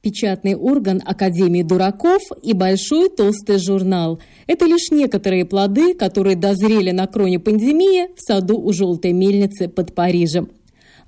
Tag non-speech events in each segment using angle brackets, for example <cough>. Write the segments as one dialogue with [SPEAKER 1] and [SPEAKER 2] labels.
[SPEAKER 1] Печатный орган Академии дураков и большой толстый журнал – это лишь некоторые плоды, которые дозрели на кроне пандемии в саду у желтой мельницы под Парижем.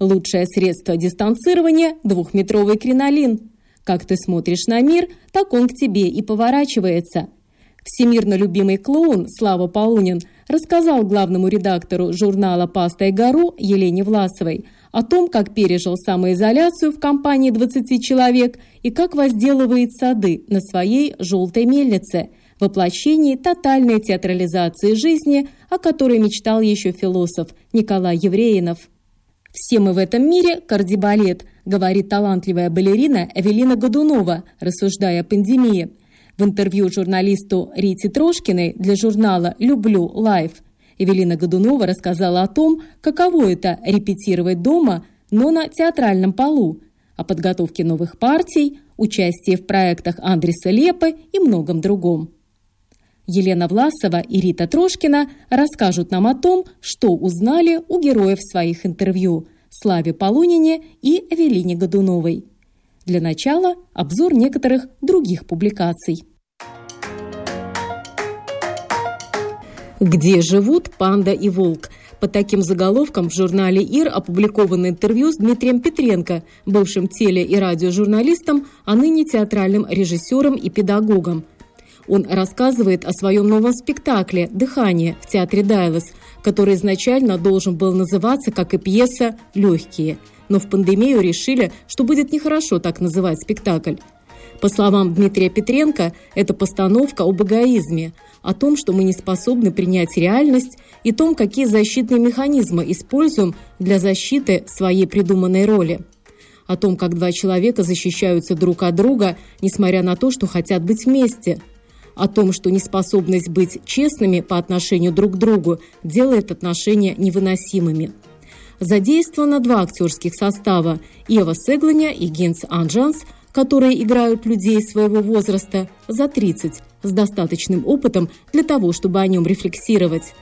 [SPEAKER 1] Лучшее средство дистанцирования – двухметровый кринолин. Как ты смотришь на мир, так он к тебе и поворачивается – Всемирно любимый клоун Слава Полунин рассказал главному редактору журнала «Паста и гору» Елене Власовой о том, как пережил самоизоляцию в компании 20 человек и как возделывает сады на своей «желтой мельнице», воплощении тотальной театрализации жизни, о которой мечтал еще философ Николай Евреинов. «Все мы в этом мире – кардибалет», говорит талантливая балерина Эвелина Годунова, рассуждая о пандемии – в интервью журналисту Рите Трошкиной для журнала «Люблю лайф» Эвелина Годунова рассказала о том, каково это репетировать дома, но на театральном полу, о подготовке новых партий, участии в проектах Андреса Лепы и многом другом. Елена Власова и Рита Трошкина расскажут нам о том, что узнали у героев своих интервью Славе Полунине и Эвелине Годуновой. Для начала обзор некоторых других публикаций. «Где живут панда и волк?» По таким заголовкам в журнале «Ир» опубликовано интервью с Дмитрием Петренко, бывшим теле- и радиожурналистом, а ныне театральным режиссером и педагогом. Он рассказывает о своем новом спектакле «Дыхание» в театре «Дайлас», который изначально должен был называться, как и пьеса, «Легкие». Но в пандемию решили, что будет нехорошо так называть спектакль. По словам Дмитрия Петренко, это постановка об эгоизме, о том, что мы не способны принять реальность и том, какие защитные механизмы используем для защиты своей придуманной роли. О том, как два человека защищаются друг от друга, несмотря на то, что хотят быть вместе. О том, что неспособность быть честными по отношению друг к другу делает отношения невыносимыми. Задействовано два актерских состава – Ева Сегланя и Генс Анджанс – которые играют людей своего возраста за 30 с достаточным опытом для того, чтобы о нем рефлексировать.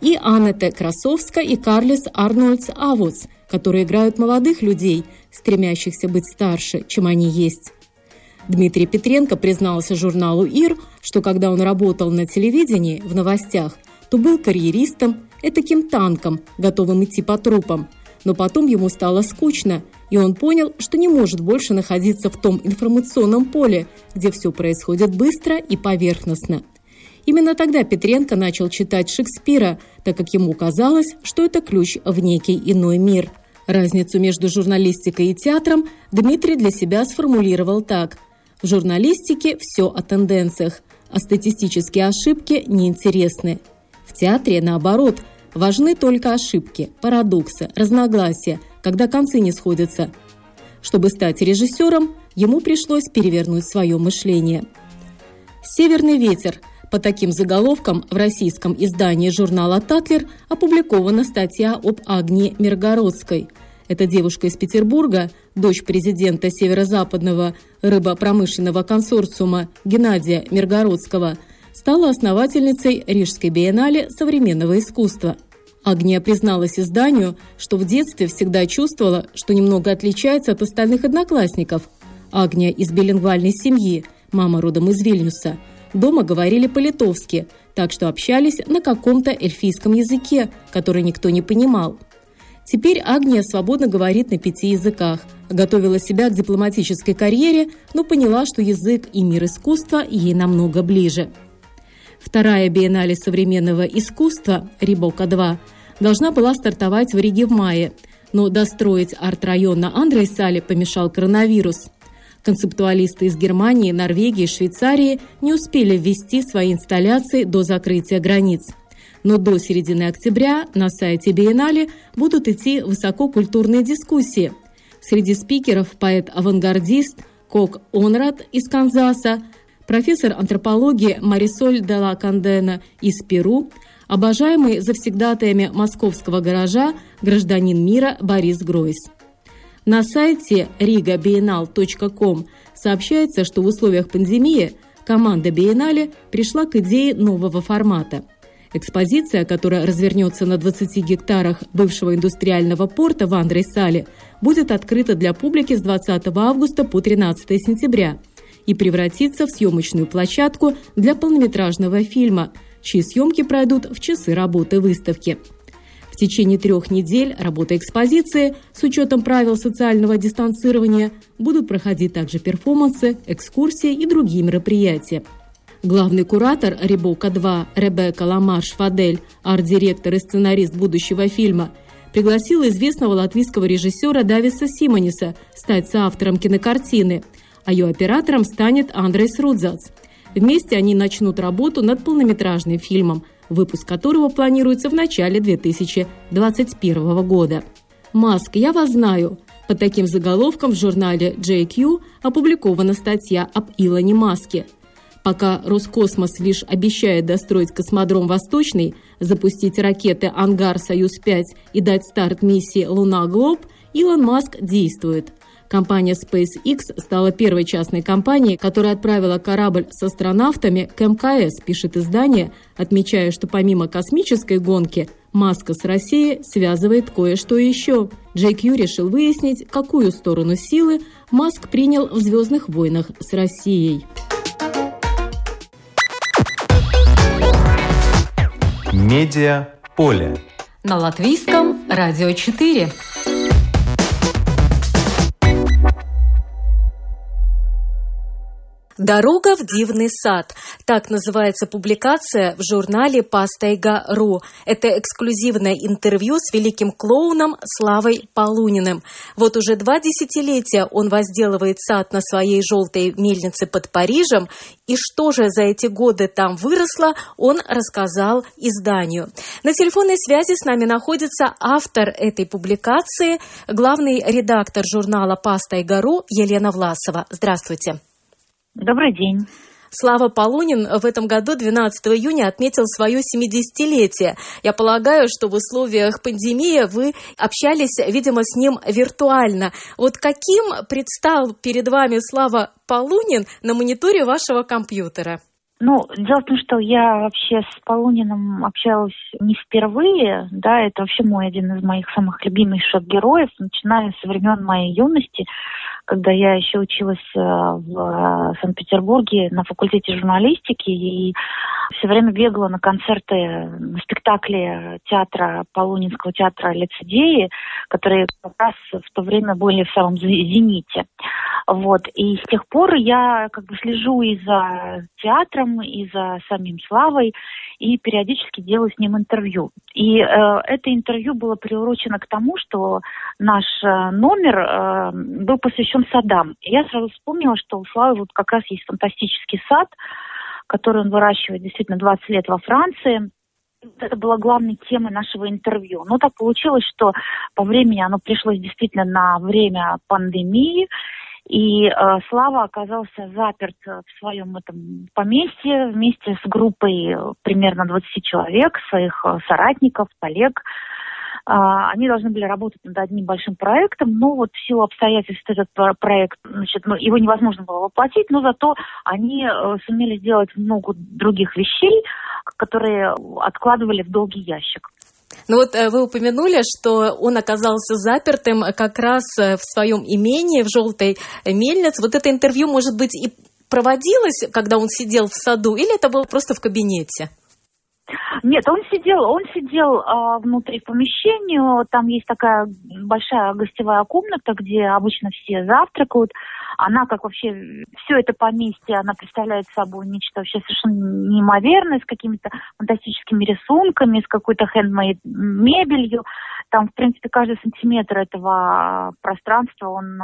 [SPEAKER 1] И Аннете Красовска и Карлес Арнольдс Авоц, которые играют молодых людей, стремящихся быть старше, чем они есть. Дмитрий Петренко признался журналу «Ир», что когда он работал на телевидении, в новостях, то был карьеристом, этаким танком, готовым идти по трупам. Но потом ему стало скучно – и он понял, что не может больше находиться в том информационном поле, где все происходит быстро и поверхностно. Именно тогда Петренко начал читать Шекспира, так как ему казалось, что это ключ в некий иной мир. Разницу между журналистикой и театром Дмитрий для себя сформулировал так. В журналистике все о тенденциях, а статистические ошибки неинтересны. В театре, наоборот, важны только ошибки, парадоксы, разногласия – когда концы не сходятся. Чтобы стать режиссером, ему пришлось перевернуть свое мышление. «Северный ветер» По таким заголовкам в российском издании журнала «Татлер» опубликована статья об Агнии Миргородской. Эта девушка из Петербурга, дочь президента Северо-Западного рыбопромышленного консорциума Геннадия Миргородского, стала основательницей Рижской биеннале современного искусства – Агния призналась изданию, что в детстве всегда чувствовала, что немного отличается от остальных одноклассников. Агния из билингвальной семьи, мама родом из Вильнюса. Дома говорили по-литовски, так что общались на каком-то эльфийском языке, который никто не понимал. Теперь Агния свободно говорит на пяти языках. Готовила себя к дипломатической карьере, но поняла, что язык и мир искусства ей намного ближе. Вторая биеннале современного искусства «Рибока-2» должна была стартовать в Риге в мае, но достроить арт-район на Андрейсале помешал коронавирус. Концептуалисты из Германии, Норвегии и Швейцарии не успели ввести свои инсталляции до закрытия границ. Но до середины октября на сайте Биеннале будут идти высококультурные дискуссии. Среди спикеров поэт-авангардист Кок Онрад из Канзаса, профессор антропологии Марисоль де ла Кандена из Перу, обожаемый завсегдатаями московского гаража гражданин мира Борис Гройс. На сайте rigabienal.com сообщается, что в условиях пандемии команда Биеннале пришла к идее нового формата. Экспозиция, которая развернется на 20 гектарах бывшего индустриального порта в Андрей-Сале, будет открыта для публики с 20 августа по 13 сентября и превратится в съемочную площадку для полнометражного фильма – чьи съемки пройдут в часы работы выставки. В течение трех недель работа экспозиции с учетом правил социального дистанцирования будут проходить также перформансы, экскурсии и другие мероприятия. Главный куратор «Рибока-2» Ребекка Ламарш-Фадель, арт-директор и сценарист будущего фильма, пригласила известного латвийского режиссера Дависа Симониса стать соавтором кинокартины, а ее оператором станет Андрейс Рудзац – Вместе они начнут работу над полнометражным фильмом, выпуск которого планируется в начале 2021 года. «Маск, я вас знаю». Под таким заголовком в журнале JQ опубликована статья об Илоне Маске. Пока Роскосмос лишь обещает достроить космодром «Восточный», запустить ракеты «Ангар Союз-5» и дать старт миссии «Луна Глоб», Илон Маск действует – Компания SpaceX стала первой частной компанией, которая отправила корабль с астронавтами к МКС, пишет издание, отмечая, что помимо космической гонки Маска с Россией связывает кое-что еще. JQ решил выяснить, какую сторону силы Маск принял в «Звездных войнах» с Россией.
[SPEAKER 2] Медиа поле.
[SPEAKER 3] На латвийском радио 4.
[SPEAKER 4] «Дорога в дивный сад» – так называется публикация в журнале «Пастайга.ру». Это эксклюзивное интервью с великим клоуном Славой Полуниным. Вот уже два десятилетия он возделывает сад на своей желтой мельнице под Парижем, и что же за эти годы там выросло, он рассказал изданию. На телефонной связи с нами находится автор этой публикации, главный редактор журнала «Пастайга.ру» Елена Власова. Здравствуйте.
[SPEAKER 5] Добрый день.
[SPEAKER 4] Слава Полунин в этом году, 12 июня, отметил свое 70-летие. Я полагаю, что в условиях пандемии вы общались, видимо, с ним виртуально. Вот каким предстал перед вами Слава Полунин на мониторе вашего компьютера?
[SPEAKER 5] Ну, дело в том, что я вообще с Полуниным общалась не впервые, да, это вообще мой один из моих самых любимейших героев, начиная со времен моей юности когда я еще училась э, в э, Санкт-Петербурге на факультете журналистики и все время бегала на концерты, на спектакли театра, Полунинского театра лицедеи, которые как раз в то время были в самом зените. Вот. И с тех пор я как бы слежу и за театром, и за самим Славой, и периодически делаю с ним интервью. И э, это интервью было приурочено к тому, что наш э, номер э, был посвящен садам. И я сразу вспомнила, что у Славы вот как раз есть фантастический сад, который он выращивает действительно 20 лет во Франции. Это была главной темой нашего интервью. Но так получилось, что по времени оно пришлось действительно на время пандемии, и э, Слава оказался заперт в своем этом поместье вместе с группой примерно 20 человек, своих э, соратников, коллег. Э, они должны были работать над одним большим проектом, но вот в силу обстоятельств этот проект, значит, ну, его невозможно было воплотить, но зато они э, сумели сделать много других вещей, которые откладывали в долгий ящик.
[SPEAKER 4] Ну вот э, вы упомянули, что он оказался запертым как раз э, в своем имении, в желтой мельнице. Вот это интервью, может быть, и проводилось, когда он сидел в саду, или это было просто в кабинете?
[SPEAKER 5] Нет, он сидел, он сидел а, внутри помещения. Там есть такая большая гостевая комната, где обычно все завтракают. Она, как вообще все это поместье, она представляет собой нечто вообще совершенно неимоверное, с какими-то фантастическими рисунками, с какой-то хендмейд мебелью. Там, в принципе, каждый сантиметр этого пространства, он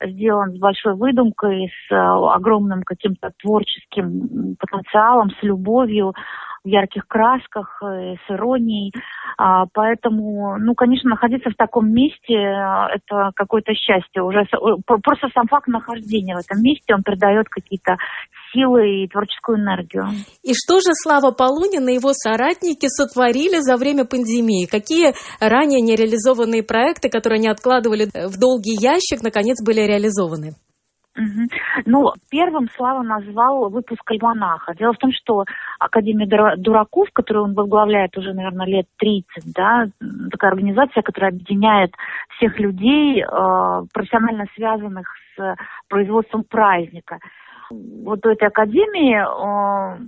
[SPEAKER 5] сделан с большой выдумкой, с огромным каким-то творческим потенциалом, с любовью в ярких красках, э, с иронией. А, поэтому, ну, конечно, находиться в таком месте э, – это какое-то счастье. Уже просто сам факт нахождения в этом месте, он придает какие-то силы и творческую энергию.
[SPEAKER 4] И что же Слава Полунин и его соратники сотворили за время пандемии? Какие ранее нереализованные проекты, которые они откладывали в долгий ящик, наконец были реализованы?
[SPEAKER 5] Ну, первым Слава назвал выпуск «Альманаха». Дело в том, что Академия дураков, которую он возглавляет уже, наверное, лет 30, да, такая организация, которая объединяет всех людей, э, профессионально связанных с производством праздника. Вот у этой академии э,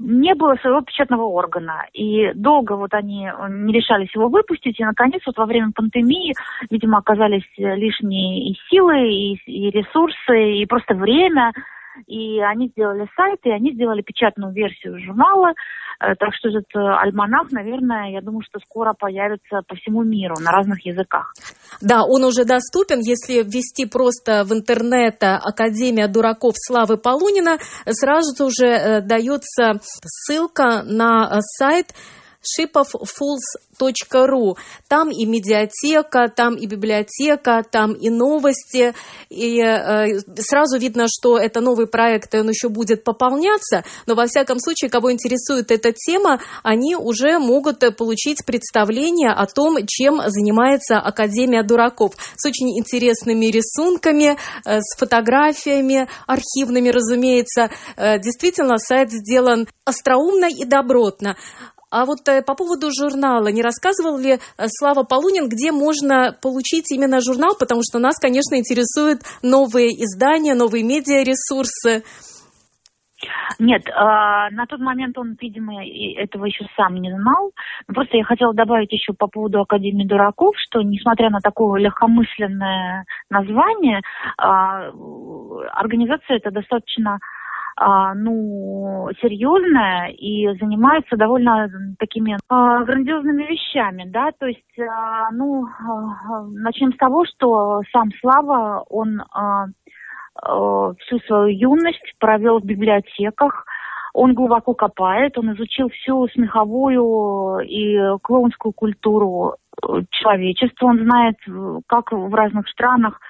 [SPEAKER 5] не было своего печатного органа. И долго вот они не решались его выпустить. И, наконец, вот во время пандемии, видимо, оказались лишние и силы, и, и ресурсы, и просто время. И они сделали сайт, и они сделали печатную версию журнала. Э, так что этот э, альманах, наверное, я думаю, что скоро появится по всему миру на разных языках.
[SPEAKER 4] Да, он уже доступен. Если ввести просто в интернет Академия дураков Славы Полунина, сразу же э, дается ссылка на сайт shipofools.ru. Там и медиатека, там и библиотека, там и новости. И э, сразу видно, что это новый проект, и он еще будет пополняться. Но во всяком случае, кого интересует эта тема, они уже могут получить представление о том, чем занимается Академия дураков. С очень интересными рисунками, э, с фотографиями архивными, разумеется. Э, действительно, сайт сделан остроумно и добротно. А вот э, по поводу журнала, не рассказывал ли э, Слава Полунин, где можно получить именно журнал, потому что нас, конечно, интересуют новые издания, новые медиаресурсы.
[SPEAKER 5] Нет, э, на тот момент он, видимо, этого еще сам не знал. Просто я хотела добавить еще по поводу Академии дураков, что несмотря на такое легкомысленное название, э, организация это достаточно а, ну, серьезная и занимается довольно такими а, грандиозными вещами, да, то есть, а, ну, а, начнем с того, что сам Слава, он а, а, всю свою юность провел в библиотеках, он глубоко копает, он изучил всю смеховую и клоунскую культуру э, человечества, он знает, как в разных странах,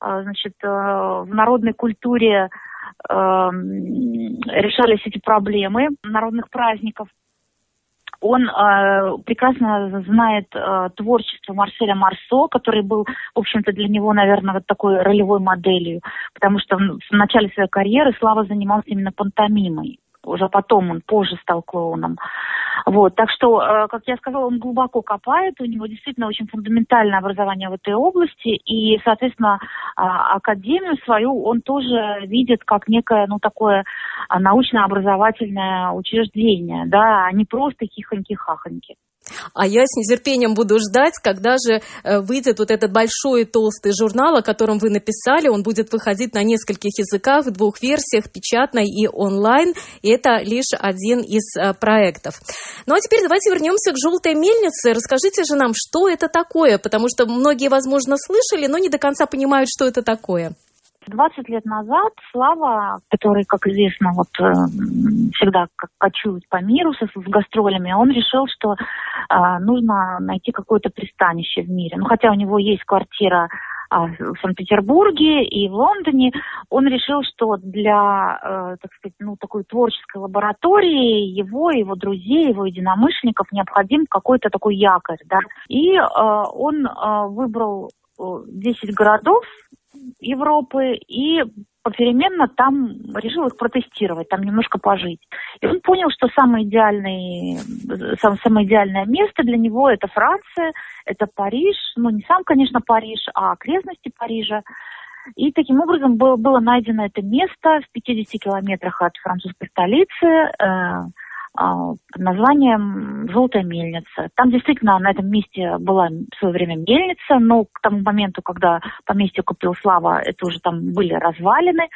[SPEAKER 5] значит, э, в народной культуре э, решались эти проблемы народных праздников. Он э, прекрасно знает э, творчество Марселя Марсо, который был, в общем-то, для него, наверное, вот такой ролевой моделью, потому что в, начале своей карьеры Слава занимался именно пантомимой уже потом он позже стал клоуном. Вот, так что, э, как я сказала, он глубоко копает, у него действительно очень фундаментальное образование в этой области, и, соответственно, а, академию свою он тоже видит как некое, ну, такое а, научно-образовательное учреждение, да, а не просто хихоньки-хахоньки.
[SPEAKER 4] А я с нетерпением буду ждать, когда же э, выйдет вот этот большой толстый журнал, о котором вы написали. Он будет выходить на нескольких языках, в двух версиях, печатной и онлайн. И это лишь один из э, проектов. Ну а теперь давайте вернемся к «Желтой мельнице». Расскажите же нам, что это такое, потому что многие, возможно, слышали, но не до конца понимают, что это такое.
[SPEAKER 5] 20 лет назад Слава, который, как известно, вот э, всегда кочует по миру со, с гастролями, он решил, что э, нужно найти какое-то пристанище в мире. Ну, хотя у него есть квартира в Санкт-Петербурге и в Лондоне, он решил, что для, э, так сказать, ну, такой творческой лаборатории его, его друзей, его единомышленников необходим какой-то такой якорь, да. И э, он э, выбрал 10 э, городов Европы и попеременно там решил их протестировать, там немножко пожить. И он понял, что самое, идеальное, сам, самое идеальное место для него это Франция, это Париж, ну не сам, конечно, Париж, а окрестности Парижа. И таким образом было, было найдено это место в 50 километрах от французской столицы, э, под названием «Желтая мельница». Там действительно на этом месте была в свое время мельница, но к тому моменту, когда поместье купил Слава, это уже там были развалины.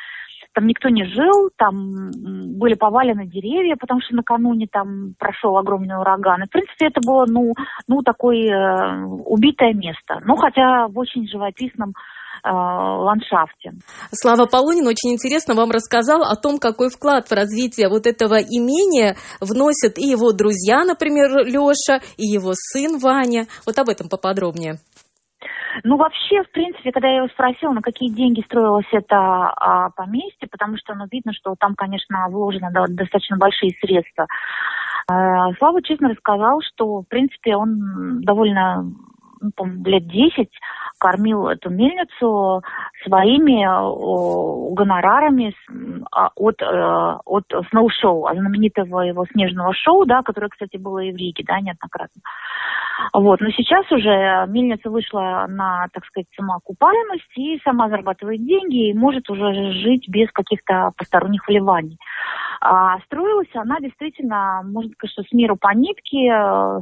[SPEAKER 5] Там никто не жил, там были повалены деревья, потому что накануне там прошел огромный ураган. И, в принципе, это было, ну, ну такое э, убитое место. Ну, хотя в очень живописном ландшафте.
[SPEAKER 4] Слава Полунин очень интересно вам рассказал о том, какой вклад в развитие вот этого имения вносят и его друзья, например, Леша, и его сын Ваня. Вот об этом поподробнее.
[SPEAKER 5] Ну, вообще, в принципе, когда я его спросила, на какие деньги строилось это а, поместье, потому что, ну, видно, что там, конечно, вложены да, достаточно большие средства. А, Слава честно рассказал, что, в принципе, он довольно, ну, лет 10 кормил эту мельницу своими гонорарами а, от, э, от сноу-шоу, знаменитого его снежного шоу, да, которое, кстати, было и в Риге, да, неоднократно. Вот. Но сейчас уже мельница вышла на, так сказать, самоокупаемость и сама зарабатывает деньги и может уже жить без каких-то посторонних вливаний. А строилась она действительно, можно сказать, что с миру по нитке.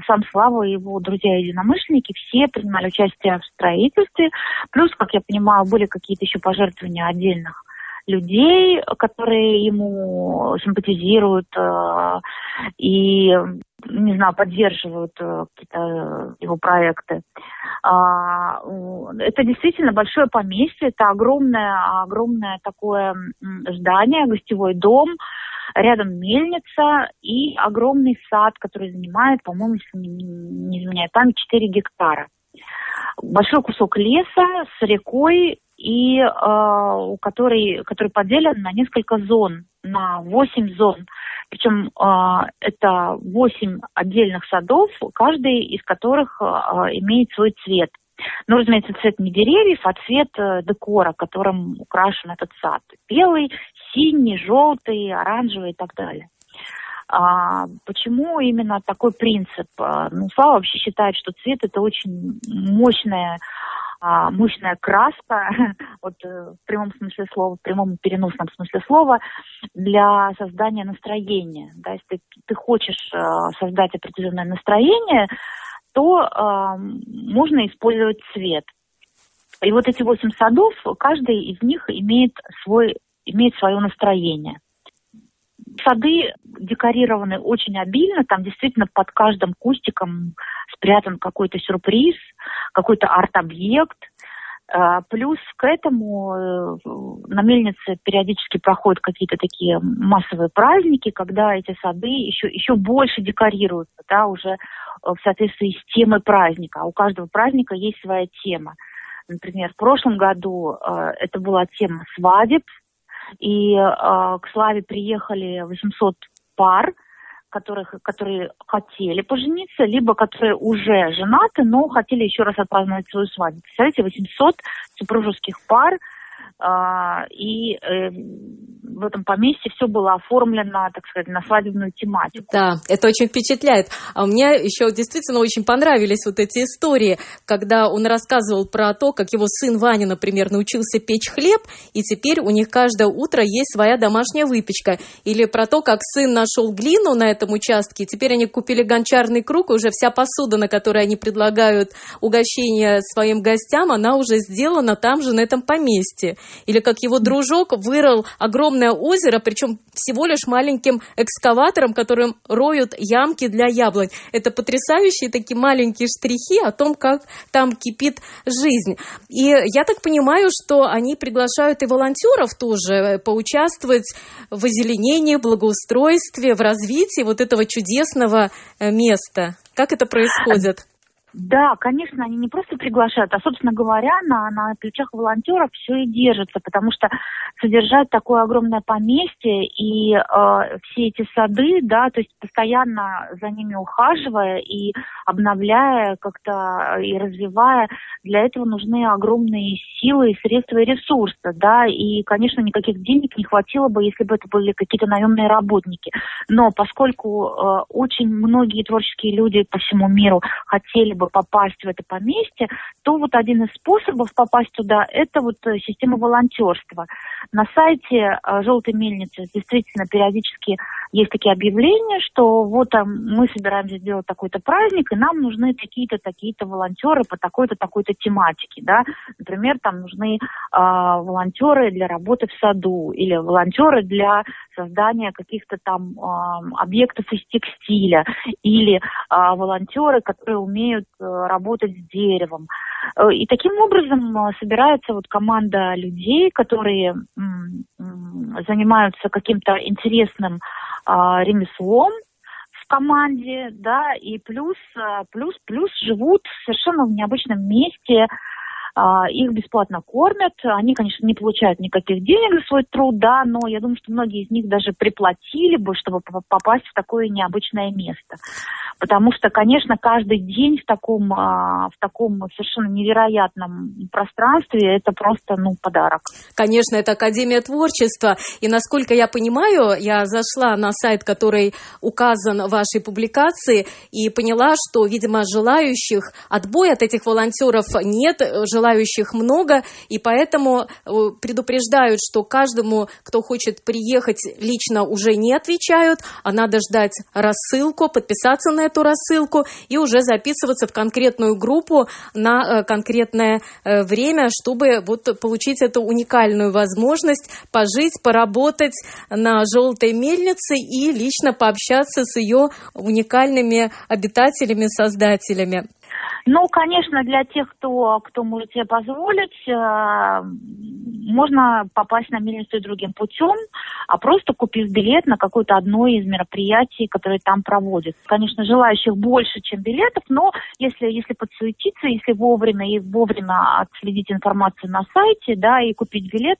[SPEAKER 5] Сам Слава и его друзья-единомышленники все принимали участие в строительстве. Плюс, как я понимаю, были какие-то еще пожертвования отдельных людей, которые ему симпатизируют э, и, не знаю, поддерживают э, какие-то его проекты. А, это действительно большое поместье, это огромное, огромное такое здание, гостевой дом, рядом мельница и огромный сад, который занимает, по-моему, если не изменяет память, 4 гектара. Большой кусок леса с рекой и э, который, который поделен на несколько зон, на 8 зон. Причем э, это 8 отдельных садов, каждый из которых э, имеет свой цвет. Ну, разумеется, цвет не деревьев, а цвет э, декора, которым украшен этот сад. Белый, синий, желтый, оранжевый и так далее. А, почему именно такой принцип? А, ну, Слава вообще считает, что цвет это очень мощная а, мощная краска, <laughs> вот э, в прямом смысле слова, в прямом переносном смысле слова, для создания настроения. Да, если ты, ты хочешь э, создать определенное настроение, то э, можно использовать цвет. И вот эти восемь садов, каждый из них имеет, свой, имеет свое настроение. Сады декорированы очень обильно, там действительно под каждым кустиком спрятан какой-то сюрприз, какой-то арт-объект. А, плюс к этому э, на мельнице периодически проходят какие-то такие массовые праздники, когда эти сады еще, еще больше декорируются, да, уже э, в соответствии с темой праздника. А у каждого праздника есть своя тема. Например, в прошлом году э, это была тема свадеб, и к Славе приехали 800 пар, которых, которые хотели пожениться, либо которые уже женаты, но хотели еще раз отпраздновать свою свадьбу. Представляете, 800 супружеских пар – и э, в этом поместье все было оформлено, так сказать, на свадебную тематику.
[SPEAKER 4] Да, это очень впечатляет. А мне еще действительно очень понравились вот эти истории, когда он рассказывал про то, как его сын Ваня, например, научился печь хлеб, и теперь у них каждое утро есть своя домашняя выпечка. Или про то, как сын нашел глину на этом участке, и теперь они купили гончарный круг, и уже вся посуда, на которой они предлагают угощение своим гостям, она уже сделана там же, на этом поместье. Или как его дружок вырыл огромное озеро, причем всего лишь маленьким экскаватором, которым роют ямки для яблонь. Это потрясающие такие маленькие штрихи о том, как там кипит жизнь. И я так понимаю, что они приглашают и волонтеров тоже э, поучаствовать в озеленении, благоустройстве, в развитии вот этого чудесного э, места. Как это происходит?
[SPEAKER 5] Да, конечно, они не просто приглашают, а, собственно говоря, на, на плечах волонтеров все и держится, потому что содержать такое огромное поместье и э, все эти сады, да, то есть постоянно за ними ухаживая и обновляя как-то и развивая, для этого нужны огромные силы, средства и ресурсы, да, и, конечно, никаких денег не хватило бы, если бы это были какие-то наемные работники. Но поскольку э, очень многие творческие люди по всему миру хотели бы бы попасть в это поместье, то вот один из способов попасть туда – это вот э, система волонтерства. На сайте э, «Желтой мельницы» действительно периодически есть такие объявления, что вот там мы собираемся сделать такой-то праздник, и нам нужны такие-то, такие-то волонтеры по такой-то, такой-то тематике, да. Например, там нужны э, волонтеры для работы в саду или волонтеры для создания каких-то там э, объектов из текстиля или э, волонтеры, которые умеют э, работать с деревом. Э, и таким образом собирается вот команда людей, которые занимаются каким-то интересным э, ремеслом, в команде, да, и плюс, плюс, плюс живут совершенно в необычном месте, а, их бесплатно кормят. Они, конечно, не получают никаких денег за свой труд, да, но я думаю, что многие из них даже приплатили бы, чтобы попасть в такое необычное место. Потому что, конечно, каждый день в таком, а, в таком совершенно невероятном пространстве это просто, ну, подарок.
[SPEAKER 4] Конечно, это Академия творчества. И насколько я понимаю, я зашла на сайт, который указан в вашей публикации, и поняла, что, видимо, желающих отбоя от этих волонтеров нет, желающих много, и поэтому э, предупреждают, что каждому, кто хочет приехать, лично уже не отвечают, а надо ждать рассылку, подписаться на эту рассылку и уже записываться в конкретную группу на э, конкретное э, время, чтобы вот получить эту уникальную возможность пожить, поработать на желтой мельнице и лично пообщаться с ее уникальными обитателями, создателями.
[SPEAKER 5] Ну, конечно, для тех, кто, кто может себе позволить, э, можно попасть на мельницу другим путем, а просто купив билет на какое-то одно из мероприятий, которые там проводят. Конечно, желающих больше, чем билетов, но если, если подсуетиться, если вовремя и вовремя отследить информацию на сайте, да, и купить билет,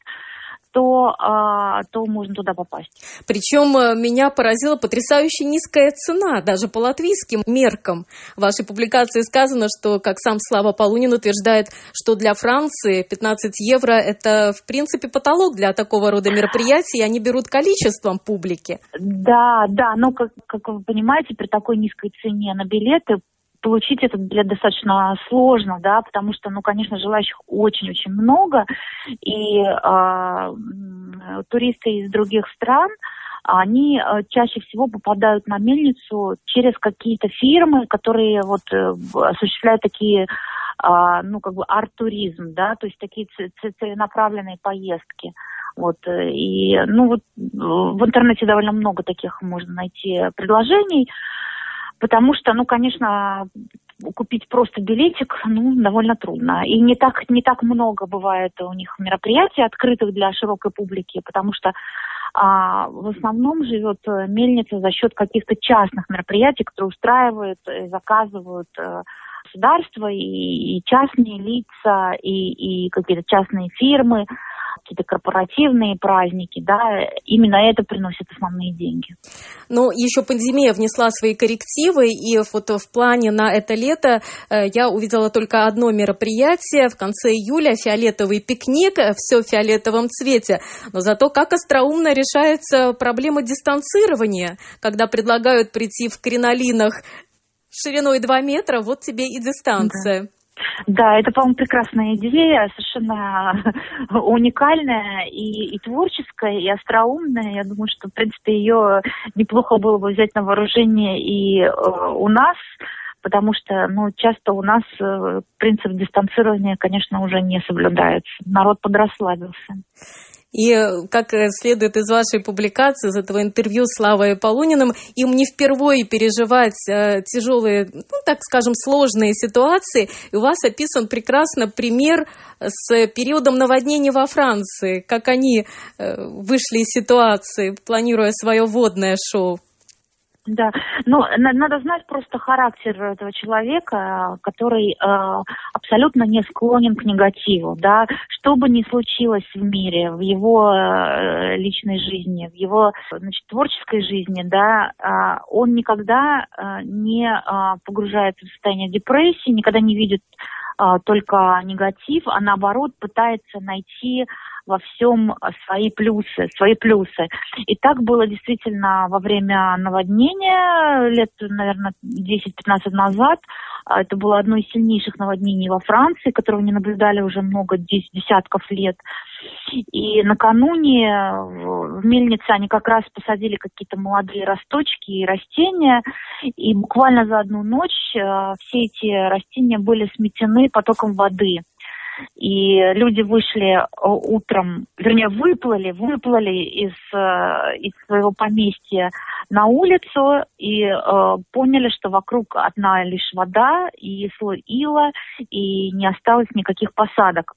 [SPEAKER 5] то, а, то можно туда попасть.
[SPEAKER 4] Причем э, меня поразила потрясающе низкая цена, даже по латвийским меркам. В вашей публикации сказано, что, как сам Слава Полунин утверждает, что для Франции 15 евро – это, в принципе, потолок для такого рода мероприятий, и они берут количеством публики.
[SPEAKER 5] Да, да, но, как, как вы понимаете, при такой низкой цене на билеты получить этот билет достаточно сложно, да, потому что, ну, конечно, желающих очень-очень много, и э, туристы из других стран, они э, чаще всего попадают на мельницу через какие-то фирмы, которые вот э, осуществляют такие, а, ну, как бы арт-туризм, да, то есть такие целенаправленные поездки. Вот, э, и, ну, вот в интернете довольно много таких можно найти предложений потому что, ну, конечно, купить просто билетик, ну, довольно трудно. И не так, не так много бывает у них мероприятий, открытых для широкой публики, потому что а, в основном живет э, мельница за счет каких-то частных мероприятий, которые устраивают, заказывают э, государство и, и частные лица, и, и какие-то частные фирмы какие-то корпоративные праздники, да, именно это приносит основные деньги.
[SPEAKER 4] Но еще пандемия внесла свои коррективы, и вот в плане на это лето э, я увидела только одно мероприятие в конце июля, фиолетовый пикник, все в фиолетовом цвете. Но зато как остроумно решается проблема дистанцирования, когда предлагают прийти в кринолинах шириной 2 метра, вот тебе и дистанция.
[SPEAKER 5] Да. Да, это, по-моему, прекрасная идея, совершенно <laughs> уникальная и, и творческая, и остроумная. Я думаю, что, в принципе, ее неплохо было бы взять на вооружение и э, у нас, потому что, ну, часто у нас э, принцип дистанцирования, конечно, уже не соблюдается. Народ подрасслабился.
[SPEAKER 4] И, как следует из вашей публикации, из этого интервью с Славой Полуниным, им не впервые переживать э, тяжелые, ну, так скажем, сложные ситуации. И у вас описан прекрасно пример с периодом наводнения во Франции, как они э, вышли из ситуации, планируя свое водное шоу.
[SPEAKER 5] Да, ну, надо знать просто характер этого человека, который э, абсолютно не склонен к негативу, да, что бы ни случилось в мире, в его э, личной жизни, в его, значит, творческой жизни, да, э, он никогда э, не э, погружается в состояние депрессии, никогда не видит э, только негатив, а наоборот пытается найти во всем свои плюсы, свои плюсы. И так было действительно во время наводнения лет, наверное, 10-15 назад. А, это было одно из сильнейших наводнений во Франции, которого не наблюдали уже много десятков лет. И накануне в мельнице они как раз посадили какие-то молодые росточки и растения, и буквально за одну ночь а, все эти растения были сметены потоком воды. И люди вышли э, утром, вернее, выплыли, выплыли из, э, из своего поместья на улицу и э, поняли, что вокруг одна лишь вода и слой ила, и не осталось никаких посадок.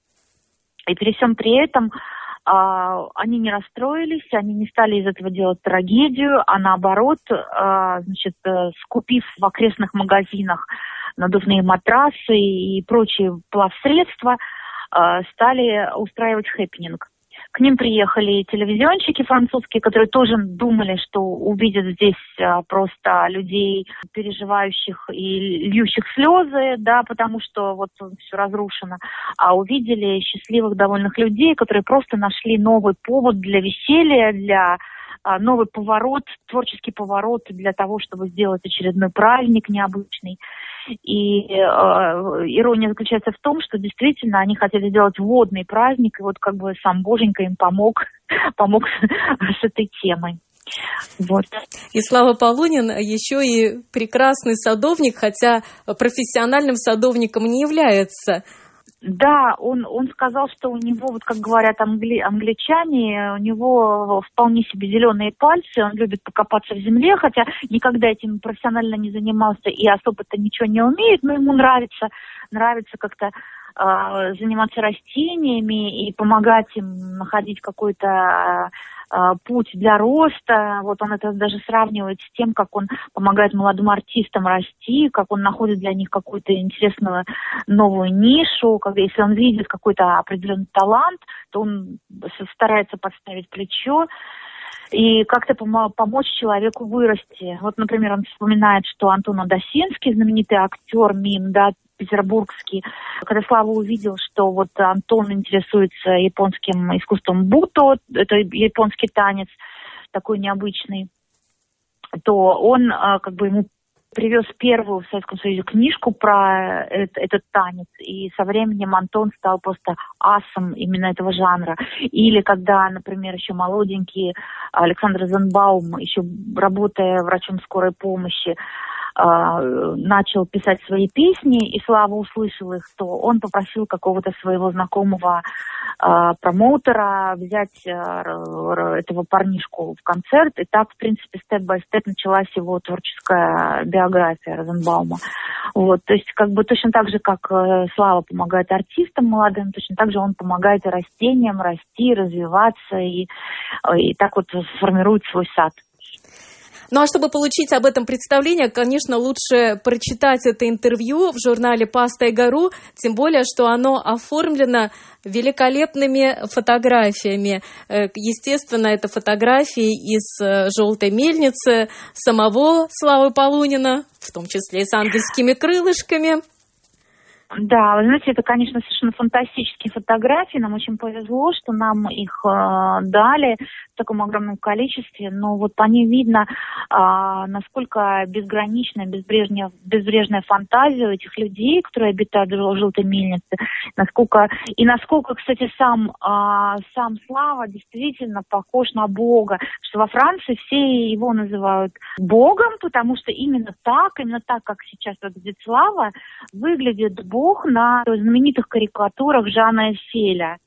[SPEAKER 5] И при всем при этом Uh, они не расстроились, они не стали из этого делать трагедию, а наоборот, uh, значит, скупив в окрестных магазинах надувные матрасы и прочие плавсредства, стали устраивать хэппенинг. К ним приехали телевизионщики французские, которые тоже думали, что увидят здесь а, просто людей, переживающих и льющих слезы, да, потому что вот все разрушено, а увидели счастливых, довольных людей, которые просто нашли новый повод для веселья, для а, новый поворот, творческий поворот для того, чтобы сделать очередной праздник необычный. И э, ирония заключается в том, что действительно они хотели сделать водный праздник, и вот как бы сам Боженька им помог, <laughs> помог <laughs> с этой темой.
[SPEAKER 4] Вот. И Слава Полунин еще и прекрасный садовник, хотя профессиональным садовником не является.
[SPEAKER 5] Да, он, он сказал, что у него, вот как говорят англи, англичане, у него вполне себе зеленые пальцы, он любит покопаться в земле, хотя никогда этим профессионально не занимался и особо-то ничего не умеет, но ему нравится, нравится как-то э, заниматься растениями и помогать им находить какой-то а, путь для роста. Вот он это даже сравнивает с тем, как он помогает молодым артистам расти, как он находит для них какую-то интересную новую нишу. Когда, если он видит какой-то определенный талант, то он старается подставить плечо и как-то пом- помочь человеку вырасти. Вот, например, он вспоминает, что Антон Адасинский, знаменитый актер, мим, да, петербургский. Когда Слава увидел, что вот Антон интересуется японским искусством буто, это японский танец, такой необычный, то он а, как бы ему привез первую в Советском Союзе книжку про этот, этот танец, и со временем Антон стал просто асом именно этого жанра. Или когда, например, еще молоденький Александр Зенбаум, еще работая врачом скорой помощи, начал писать свои песни, и Слава услышал их, то он попросил какого-то своего знакомого э, промоутера взять э, этого парнишку в концерт. И так, в принципе, степ-бай-степ началась его творческая биография Розенбаума. Вот, то есть, как бы точно так же, как э, Слава помогает артистам молодым, точно так же он помогает и растениям расти, развиваться и, и так вот сформирует свой сад.
[SPEAKER 4] Ну а чтобы получить об этом представление, конечно, лучше прочитать это интервью в журнале «Паста и гору», тем более, что оно оформлено великолепными фотографиями. Э, естественно, это фотографии из э, «Желтой мельницы», самого Славы Полунина, в том числе и с ангельскими крылышками.
[SPEAKER 5] Да, вы знаете, это, конечно, совершенно фантастические фотографии. Нам очень повезло, что нам их э, дали в таком огромном количестве. Но вот по ним видно, э, насколько безграничная, безбрежная, безбрежная фантазия у этих людей, которые обитают в желтой мельнице. Насколько, и насколько, кстати, сам, э, сам Слава действительно похож на Бога. Что во Франции все его называют Богом, потому что именно так, именно так, как сейчас выглядит Слава, выглядит Бог Бог на знаменитых карикатурах Жана Эфеля.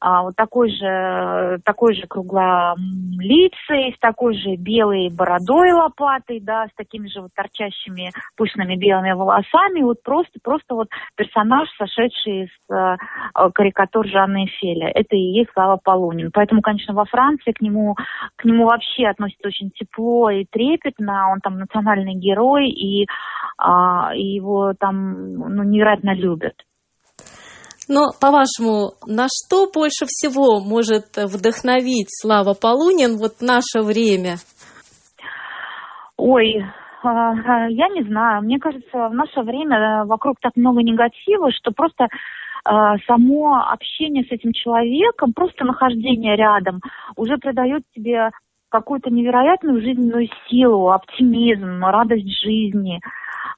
[SPEAKER 5] А, вот такой же, такой же круглолицей, с такой же белой бородой лопатой, да, с такими же вот торчащими пышными белыми волосами. Вот просто, просто вот персонаж, сошедший из э, карикатур Жанны Эфеля. Это и есть Слава Полунин. Поэтому, конечно, во Франции к нему, к нему вообще относятся очень тепло и трепетно. Он там национальный герой, и, а, и его там ну, невероятно любят.
[SPEAKER 4] Но, по-вашему, на что больше всего может вдохновить Слава Полунин вот в наше время?
[SPEAKER 5] Ой, а, а, я не знаю. Мне кажется, в наше время вокруг так много негатива, что просто а, само общение с этим человеком, просто нахождение рядом уже придает тебе какую-то невероятную жизненную силу, оптимизм, радость жизни –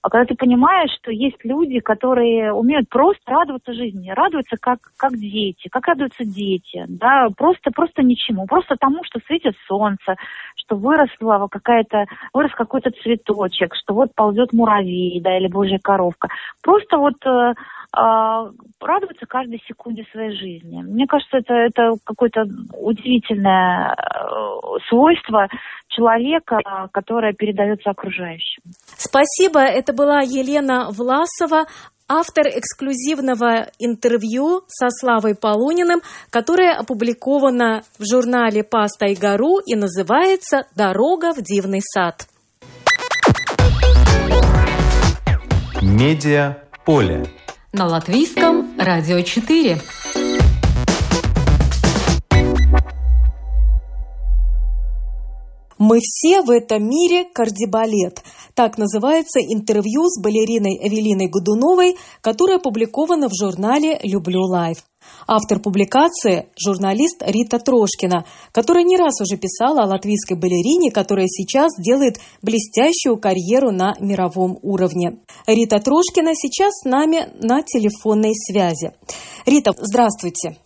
[SPEAKER 5] а когда ты понимаешь, что есть люди, которые умеют просто радоваться жизни, радуются как, как дети, как радуются дети, да, просто, просто ничему, просто тому, что светит солнце, что выросло какая-то, вырос какой-то цветочек, что вот ползет муравей, да, или божья коровка. Просто вот э, радоваться каждой секунде своей жизни. Мне кажется, это, это какое-то удивительное э, свойство человека, которое передается окружающим.
[SPEAKER 4] Спасибо. Это была Елена Власова, автор эксклюзивного интервью со Славой Полуниным, которое опубликовано в журнале «Паста и гору» и называется «Дорога в дивный сад».
[SPEAKER 2] Медиа поле
[SPEAKER 3] на латвийском радио 4.
[SPEAKER 4] Мы все в этом мире кордебалет. Так называется интервью с балериной Эвелиной Годуновой, которое опубликовано в журнале «Люблю Live». Автор публикации – журналист Рита Трошкина, которая не раз уже писала о латвийской балерине, которая сейчас делает блестящую карьеру на мировом уровне. Рита Трошкина сейчас с нами на телефонной связи. Рита, здравствуйте.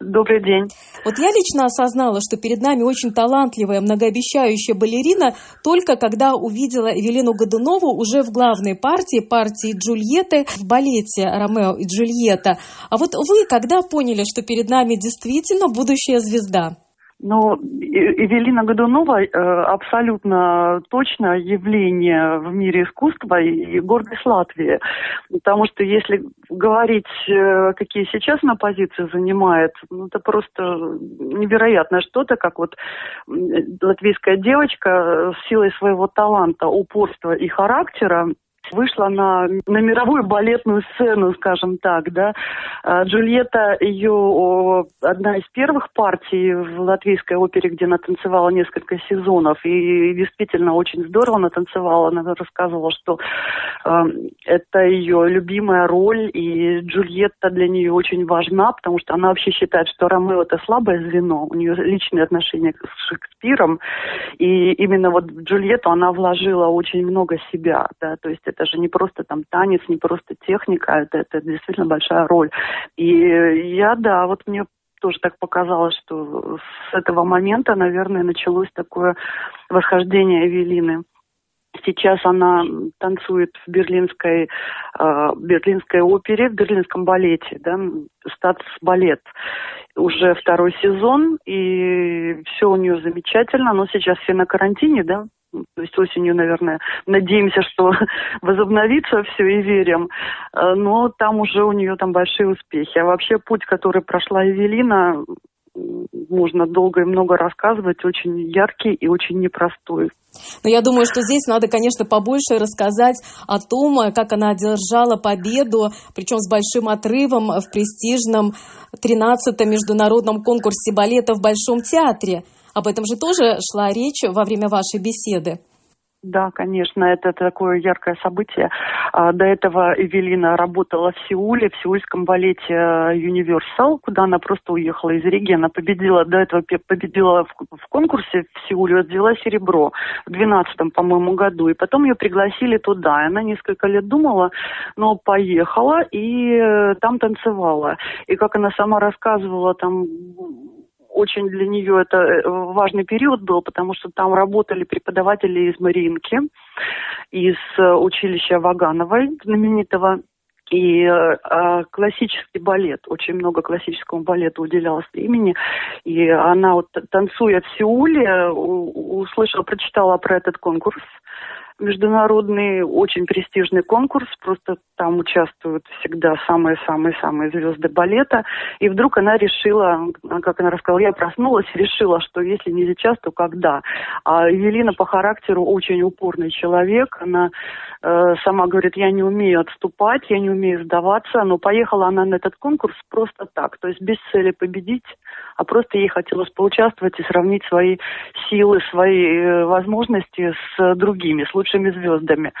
[SPEAKER 6] Добрый день.
[SPEAKER 4] Вот я лично осознала, что перед нами очень талантливая, многообещающая балерина, только когда увидела Эвелину Годунову уже в главной партии, партии Джульетты в балете «Ромео и Джульетта». А вот вы когда поняли, что перед нами действительно будущая звезда?
[SPEAKER 6] Но Эвелина Годунова э, абсолютно точно явление в мире искусства и гордость Латвии. Потому что если говорить, э, какие сейчас она позиции занимает, ну, это просто невероятное что-то, как вот латвийская девочка с силой своего таланта, упорства и характера вышла на, на мировую балетную сцену, скажем так, да. А, Джульетта, ее одна из первых партий в латвийской опере, где она танцевала несколько сезонов, и действительно очень здорово она танцевала. Она рассказывала, что э, это ее любимая роль, и Джульетта для нее очень важна, потому что она вообще считает, что Ромео это слабое звено, у нее личные отношения с Шекспиром, и именно вот в Джульетту она вложила очень много себя, да, то есть это же не просто там танец, не просто техника, это, это действительно большая роль. И я, да, вот мне тоже так показалось, что с этого момента, наверное, началось такое восхождение Эвелины. Сейчас она танцует в берлинской, э, берлинской опере, в берлинском балете, да, статс-балет. Уже второй сезон, и все у нее замечательно, но сейчас все на карантине, да, то есть осенью, наверное, надеемся, что <laughs> возобновится все и верим. Э, но там уже у нее там большие успехи. А вообще путь, который прошла Евелина, можно долго и много рассказывать, очень яркий и очень непростой.
[SPEAKER 4] Но я думаю, что здесь надо, конечно, побольше рассказать о том, как она одержала победу, причем с большим отрывом в престижном 13-м международном конкурсе балета в Большом театре. Об этом же тоже шла речь во время вашей беседы.
[SPEAKER 6] Да, конечно, это такое яркое событие. А, до этого Эвелина работала в Сеуле, в сеульском балете э, Universal, куда она просто уехала из Риги. Она победила, до этого победила в, конкурсе в Сеуле, взяла серебро в 12 по-моему, году. И потом ее пригласили туда. И она несколько лет думала, но поехала и э, там танцевала. И как она сама рассказывала, там очень для нее это э, важный период был, потому что там работали преподаватели из Мариинки, из э, училища Вагановой, знаменитого, и э, классический балет, очень много классическому балету уделялось времени. И она вот танцуя в Сеуле, услышала, прочитала про этот конкурс международный, очень престижный конкурс, просто там участвуют всегда самые-самые-самые звезды балета. И вдруг она решила, как она рассказала, я проснулась решила, что если не сейчас, то когда. А Евелина по характеру очень упорный человек, она э, сама говорит, я не умею отступать, я не умею сдаваться, но поехала она на этот конкурс просто так, то есть без цели победить, а просто ей хотелось поучаствовать и сравнить свои силы, свои э, возможности с другими, с лучшими звездами.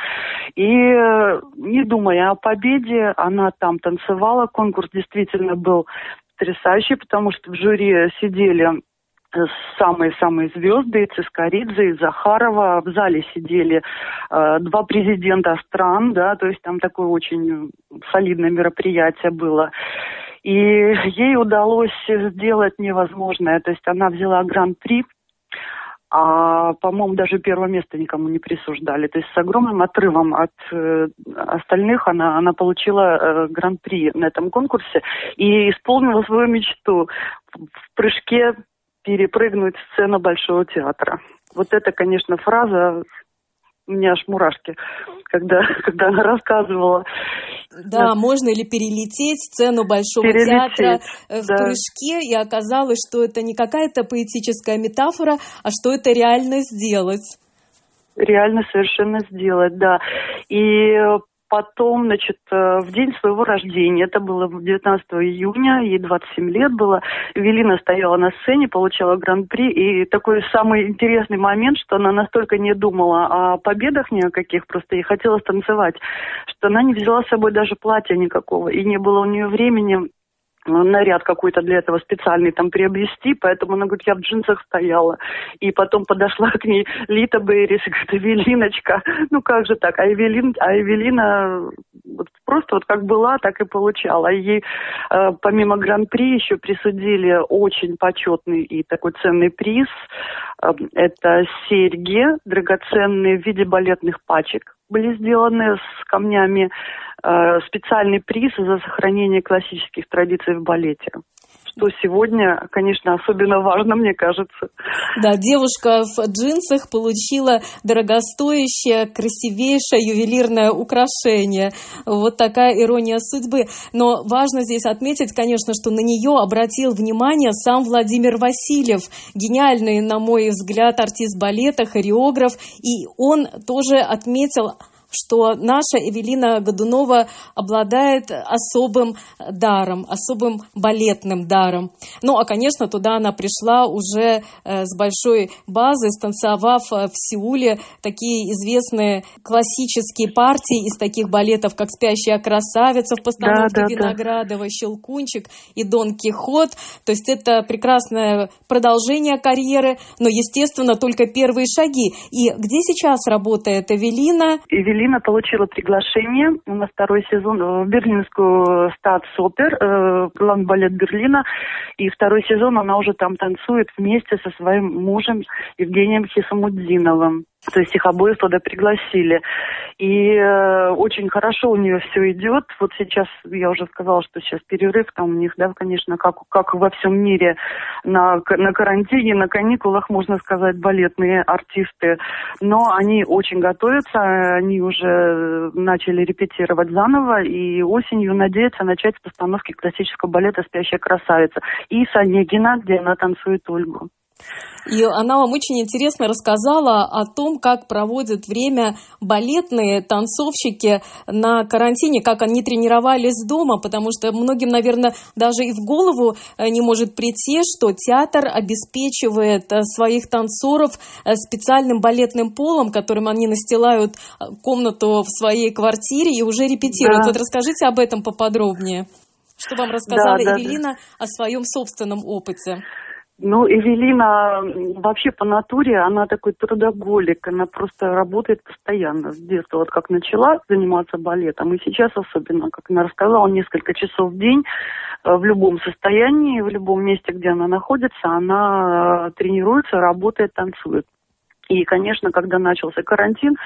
[SPEAKER 6] И э, не думая о победе, она там танцевала. Конкурс действительно был потрясающий, потому что в жюри сидели самые-самые звезды, и Цискоридзе, и Захарова. В зале сидели э, два президента стран, да, то есть там такое очень солидное мероприятие было. И ей удалось сделать невозможное. То есть она взяла гран-при а, по-моему, даже первое место никому не присуждали. То есть с огромным отрывом от э, остальных она, она получила э, гран-при на этом конкурсе и исполнила свою мечту в прыжке перепрыгнуть сцену Большого театра. Вот это, конечно, фраза у меня аж мурашки, когда, когда она рассказывала.
[SPEAKER 4] Да, вот. можно ли перелететь сцену Большого перелететь, театра э, в да. прыжке, и оказалось, что это не какая-то поэтическая метафора, а что это реально сделать.
[SPEAKER 6] Реально совершенно сделать, да. И потом, значит, э, в день своего рождения, это было 19 июня, ей 27 лет было, Эвелина стояла на сцене, получала гран-при, и такой самый интересный момент, что она настолько не думала о победах ни о каких, просто ей хотелось танцевать, что она не взяла с собой даже платья никакого, и не было у нее времени наряд какой-то для этого специальный там приобрести, поэтому она говорит, я в джинсах стояла. И потом подошла к ней Лита Бейрис и говорит, Эвелиночка, ну как же так? А, Эвелин, а Эвелина вот просто вот как была, так и получала. А ей э, помимо гран-при еще присудили очень почетный и такой ценный приз. Э, это серьги драгоценные в виде балетных пачек были сделаны с камнями специальный приз за сохранение классических традиций в балете что сегодня, конечно, особенно важно, мне кажется.
[SPEAKER 4] Да, девушка в джинсах получила дорогостоящее, красивейшее ювелирное украшение. Вот такая ирония судьбы. Но важно здесь отметить, конечно, что на нее обратил внимание сам Владимир Васильев, гениальный, на мой взгляд, артист балета, хореограф, и он тоже отметил что наша Эвелина Годунова обладает особым даром, особым балетным даром. Ну, а, конечно, туда она пришла уже э, с большой базой, станцевав э, в Сеуле такие известные классические партии из таких балетов, как «Спящая красавица» в постановке да, да, Виноградова, да. «Щелкунчик» и «Дон Кихот». То есть это прекрасное продолжение карьеры, но, естественно, только первые шаги. И где сейчас работает Эвелина?
[SPEAKER 6] Эвелина Алина получила приглашение на второй сезон в берлинскую статс-опер, э, балет Берлина. И второй сезон она уже там танцует вместе со своим мужем Евгением Хисамудзиновым. То есть их обоих туда пригласили. И э, очень хорошо у нее все идет. Вот сейчас, я уже сказала, что сейчас перерыв там у них, да, конечно, как, как во всем мире на, на карантине, на каникулах, можно сказать, балетные артисты. Но они очень готовятся, они уже начали репетировать заново, и осенью надеются начать с постановки классического балета «Спящая красавица». И с Онегина, где она танцует Ольгу.
[SPEAKER 4] И она вам очень интересно рассказала о том, как проводят время балетные танцовщики на карантине, как они тренировались дома, потому что многим, наверное, даже и в голову э, не может прийти, что театр обеспечивает э, своих танцоров э, специальным балетным полом, которым они настилают комнату в своей квартире и уже репетируют. Да. Вот расскажите об этом поподробнее. Что вам рассказала да, Евелина да. о своем собственном опыте?
[SPEAKER 6] Ну, Эвелина вообще по натуре, она такой трудоголик, она просто работает постоянно с детства. Вот как начала заниматься балетом, и сейчас особенно, как она рассказала, несколько часов в день э, в любом состоянии, в любом месте, где она находится, она э, тренируется, работает, танцует. И, конечно, когда начался карантин,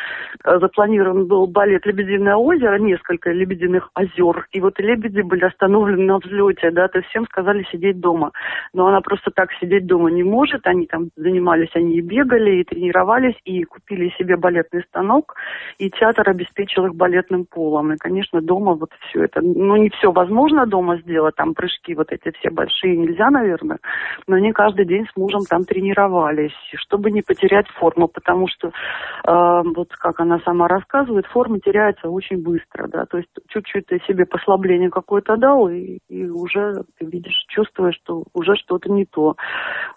[SPEAKER 6] э, запланирован был балет «Лебединое озеро», несколько лебединых озер. И вот лебеди были остановлены на взлете, да, то всем сказали сидеть дома. Но она просто так сидеть дома не может. Они там занимались, они и бегали, и тренировались, и купили себе балетный станок. И театр обеспечил их балетным полом. И, конечно, дома вот все это, ну, не все возможно дома сделать, там прыжки вот эти все большие нельзя, наверное, но они каждый день с мужем там тренировались, чтобы не потерять форму форму, потому что, э, вот как она сама рассказывает, форма теряется очень быстро, да, то есть чуть-чуть ты себе послабление какое-то дал, и, и уже ты видишь, чувствуешь, что уже что-то не то.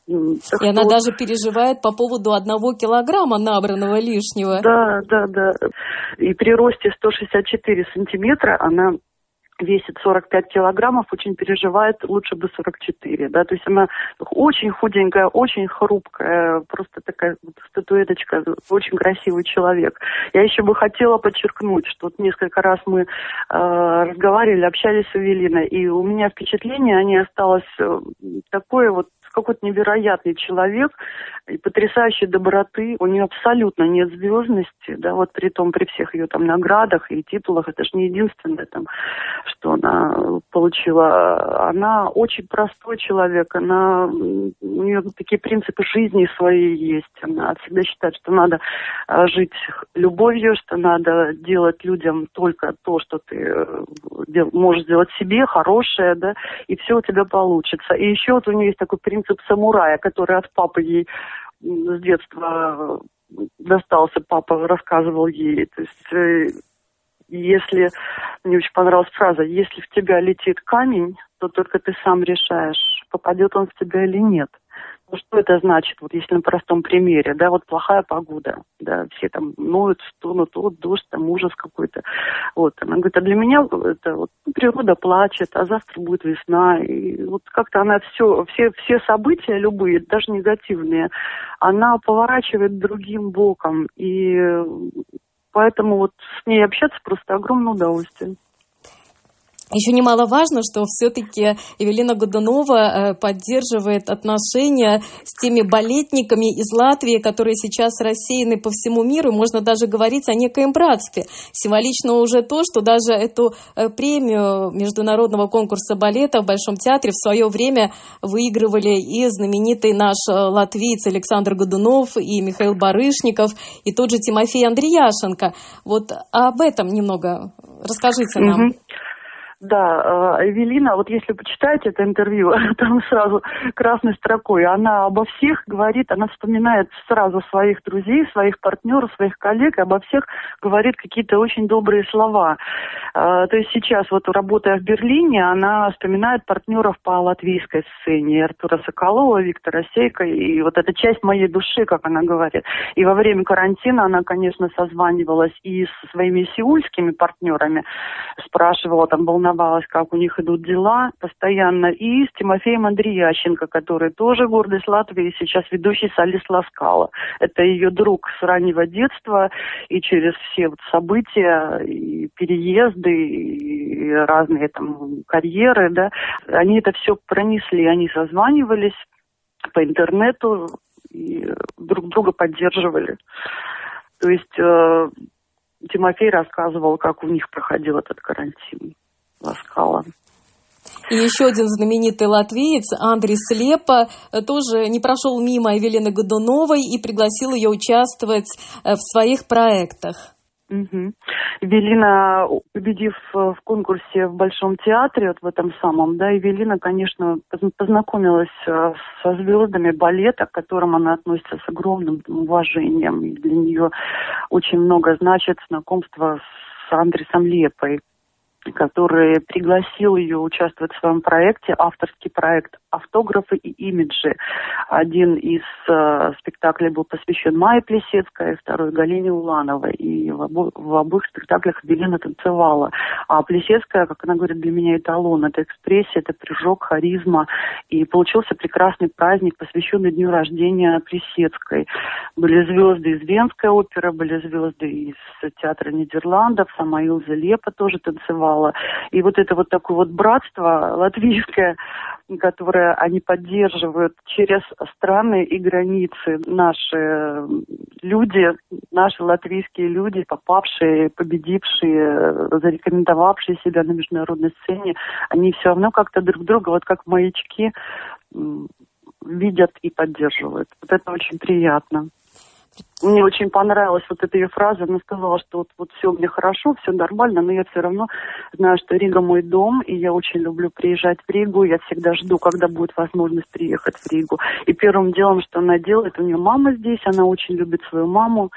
[SPEAKER 4] Так и она даже переживает по поводу одного килограмма набранного лишнего.
[SPEAKER 6] Да, да, да. И при росте 164 сантиметра она весит 45 килограммов, очень переживает, лучше бы 44, да, то есть она очень худенькая, очень хрупкая, просто такая вот статуэточка, очень красивый человек. Я еще бы хотела подчеркнуть, что вот несколько раз мы э, разговаривали, общались с Эвелиной, и у меня впечатление, они осталось э, такое вот какой-то невероятный человек и потрясающей доброты. У нее абсолютно нет звездности, да, вот при том, при всех ее там наградах и титулах, это же не единственное там, она получила. Она очень простой человек, она, у нее такие принципы жизни свои есть. Она всегда считает, что надо а, жить любовью, что надо делать людям только то, что ты э, можешь сделать себе, хорошее, да, и все у тебя получится. И еще вот у нее есть такой принцип самурая, который от папы ей с детства достался, папа рассказывал ей. То есть э, если, мне очень понравилась фраза, если в тебя летит камень, то только ты сам решаешь, попадет он в тебя или нет. Ну, что это значит, вот если на простом примере, да, вот плохая погода, да, все там ноют, стонут, вот дождь, там ужас какой-то. Вот, она говорит, а для меня это вот природа плачет, а завтра будет весна. И вот как-то она все, все, все события любые, даже негативные, она поворачивает другим боком. И поэтому вот с ней общаться просто огромное удовольствие.
[SPEAKER 4] Еще немаловажно, что все-таки Евелина Годунова э, поддерживает отношения с теми балетниками из Латвии, которые сейчас рассеяны по всему миру. Можно даже говорить о некоем братстве. Символично уже то, что даже эту э, премию международного конкурса балета в Большом театре в свое время выигрывали и знаменитый наш э, латвиец Александр Годунов, и Михаил Барышников, и тот же Тимофей Андреяшенко. Вот об этом немного расскажите нам.
[SPEAKER 6] Угу. Да, э, Эвелина, вот если почитаете это интервью, <laughs> там сразу красной строкой, она обо всех говорит, она вспоминает сразу своих друзей, своих партнеров, своих коллег, и обо всех говорит какие-то очень добрые слова. Э, то есть сейчас, вот работая в Берлине, она вспоминает партнеров по латвийской сцене, Артура Соколова, Виктора Сейка, и вот эта часть моей души, как она говорит. И во время карантина она, конечно, созванивалась и со своими сеульскими партнерами, спрашивала, там, волновалась волновалась, как у них идут дела постоянно, и с Тимофеем Андреященко, который тоже гордость Латвии, сейчас ведущий солист Ласкала. Это ее друг с раннего детства, и через все вот события, и переезды, и разные там карьеры, да, они это все пронесли, они созванивались по интернету и друг друга поддерживали. То есть э, Тимофей рассказывал, как у них проходил этот карантин ласкала.
[SPEAKER 4] И еще один знаменитый латвиец, Андрей Слепа, тоже не прошел мимо Евелины Годуновой и пригласил ее участвовать э, в своих проектах.
[SPEAKER 6] Угу. Евелина, победив в конкурсе в Большом театре, вот в этом самом, да, Евелина, конечно, познакомилась э, со звездами балета, к которым она относится с огромным уважением. И для нее очень много значит знакомство с Андресом Лепой, который пригласил ее участвовать в своем проекте, авторский проект «Автографы и имиджи». Один из э, спектаклей был посвящен Майе Плесецкой, второй Галине Улановой. И в, обо, в обоих спектаклях Белина танцевала. А Плесецкая, как она говорит, для меня эталон. Это экспрессия, это прыжок, харизма. И получился прекрасный праздник, посвященный дню рождения Плесецкой. Были звезды из Венской оперы, были звезды из театра Нидерландов, сама Илза Лепа тоже танцевала. И вот это вот такое вот братство латвийское, которое они поддерживают через страны и границы. Наши люди, наши латвийские люди, попавшие, победившие, зарекомендовавшие себя на международной сцене, они все равно как-то друг друга, вот как маячки, видят и поддерживают. Вот это очень приятно. Мне очень понравилась вот эта ее фраза. Она сказала, что вот, вот все мне хорошо, все нормально, но я все равно знаю, что Рига мой дом, и я очень люблю приезжать в Ригу. Я всегда жду, когда будет возможность приехать в Ригу. И первым делом, что она делает, у нее мама здесь, она очень любит свою маму,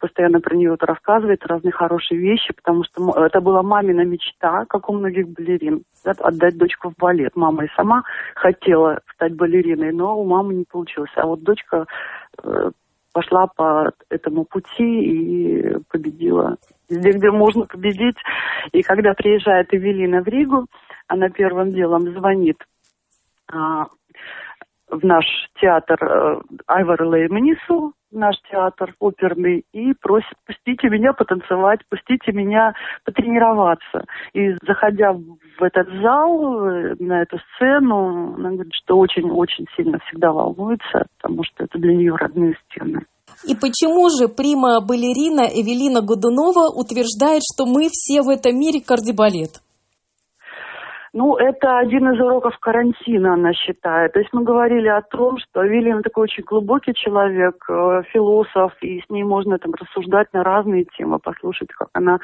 [SPEAKER 6] постоянно про нее вот рассказывает разные хорошие вещи, потому что это была мамина мечта, как у многих балерин, да, отдать дочку в балет. Мама и сама хотела стать балериной, но у мамы не получилось. А вот дочка э, пошла по этому пути и победила везде, где можно победить. И когда приезжает Эвелина в Ригу, она первым делом звонит а, в наш театр э, Айвара Лейманису, наш театр оперный и просит, пустите меня потанцевать, пустите меня потренироваться. И заходя в этот зал, э, на эту сцену, она говорит, что очень-очень сильно всегда волнуется, потому что это для нее родные стены.
[SPEAKER 4] И почему же прима-балерина Эвелина Годунова утверждает, что мы все в этом мире кардибалет?
[SPEAKER 6] Ну, это один из уроков карантина, она считает. То есть мы говорили о том, что Вильям такой очень глубокий человек, э, философ, и с ней можно там рассуждать на разные темы, послушать, как она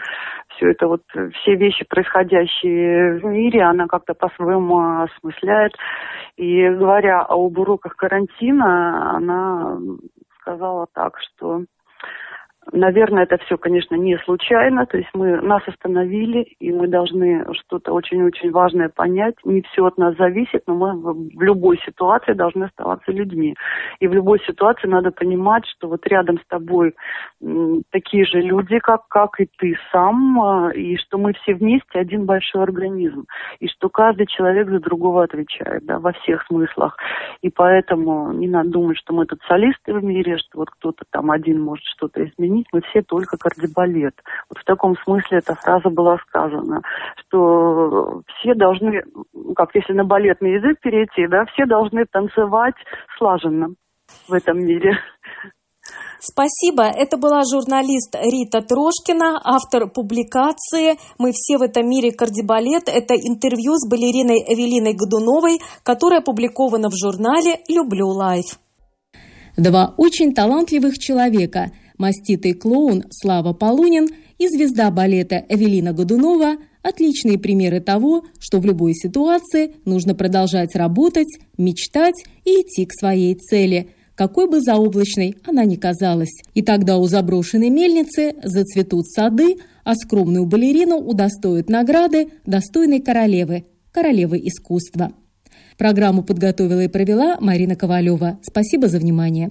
[SPEAKER 6] все это вот, все вещи, происходящие в мире, она как-то по-своему осмысляет. И говоря об уроках карантина, она сказала так, что Наверное, это все, конечно, не случайно. То есть мы нас остановили, и мы должны что-то очень-очень важное понять. Не все от нас зависит, но мы в любой ситуации должны оставаться людьми. И в любой ситуации надо понимать, что вот рядом с тобой такие же люди, как, как и ты сам, а, и что мы все вместе один большой организм. И что каждый человек за другого отвечает, да, во всех смыслах. И поэтому не надо думать, что мы тут солисты в мире, что вот кто-то там один может что-то изменить мы все только кардибалет. Вот в таком смысле эта фраза была сказана, что все должны, как если на балетный язык перейти, да, все должны танцевать слаженно в этом мире.
[SPEAKER 4] Спасибо. Это была журналист Рита Трошкина, автор публикации «Мы все в этом мире кардибалет». Это интервью с балериной Эвелиной Годуновой, которое опубликовано в журнале «Люблю лайф».
[SPEAKER 1] Два очень талантливых человека – Маститый клоун Слава Полунин и звезда балета Эвелина Годунова – отличные примеры того, что в любой ситуации нужно продолжать работать, мечтать и идти к своей цели, какой бы заоблачной она ни казалась. И тогда у заброшенной мельницы зацветут сады, а скромную балерину удостоят награды достойной королевы, королевы искусства. Программу подготовила и провела Марина Ковалева. Спасибо за внимание.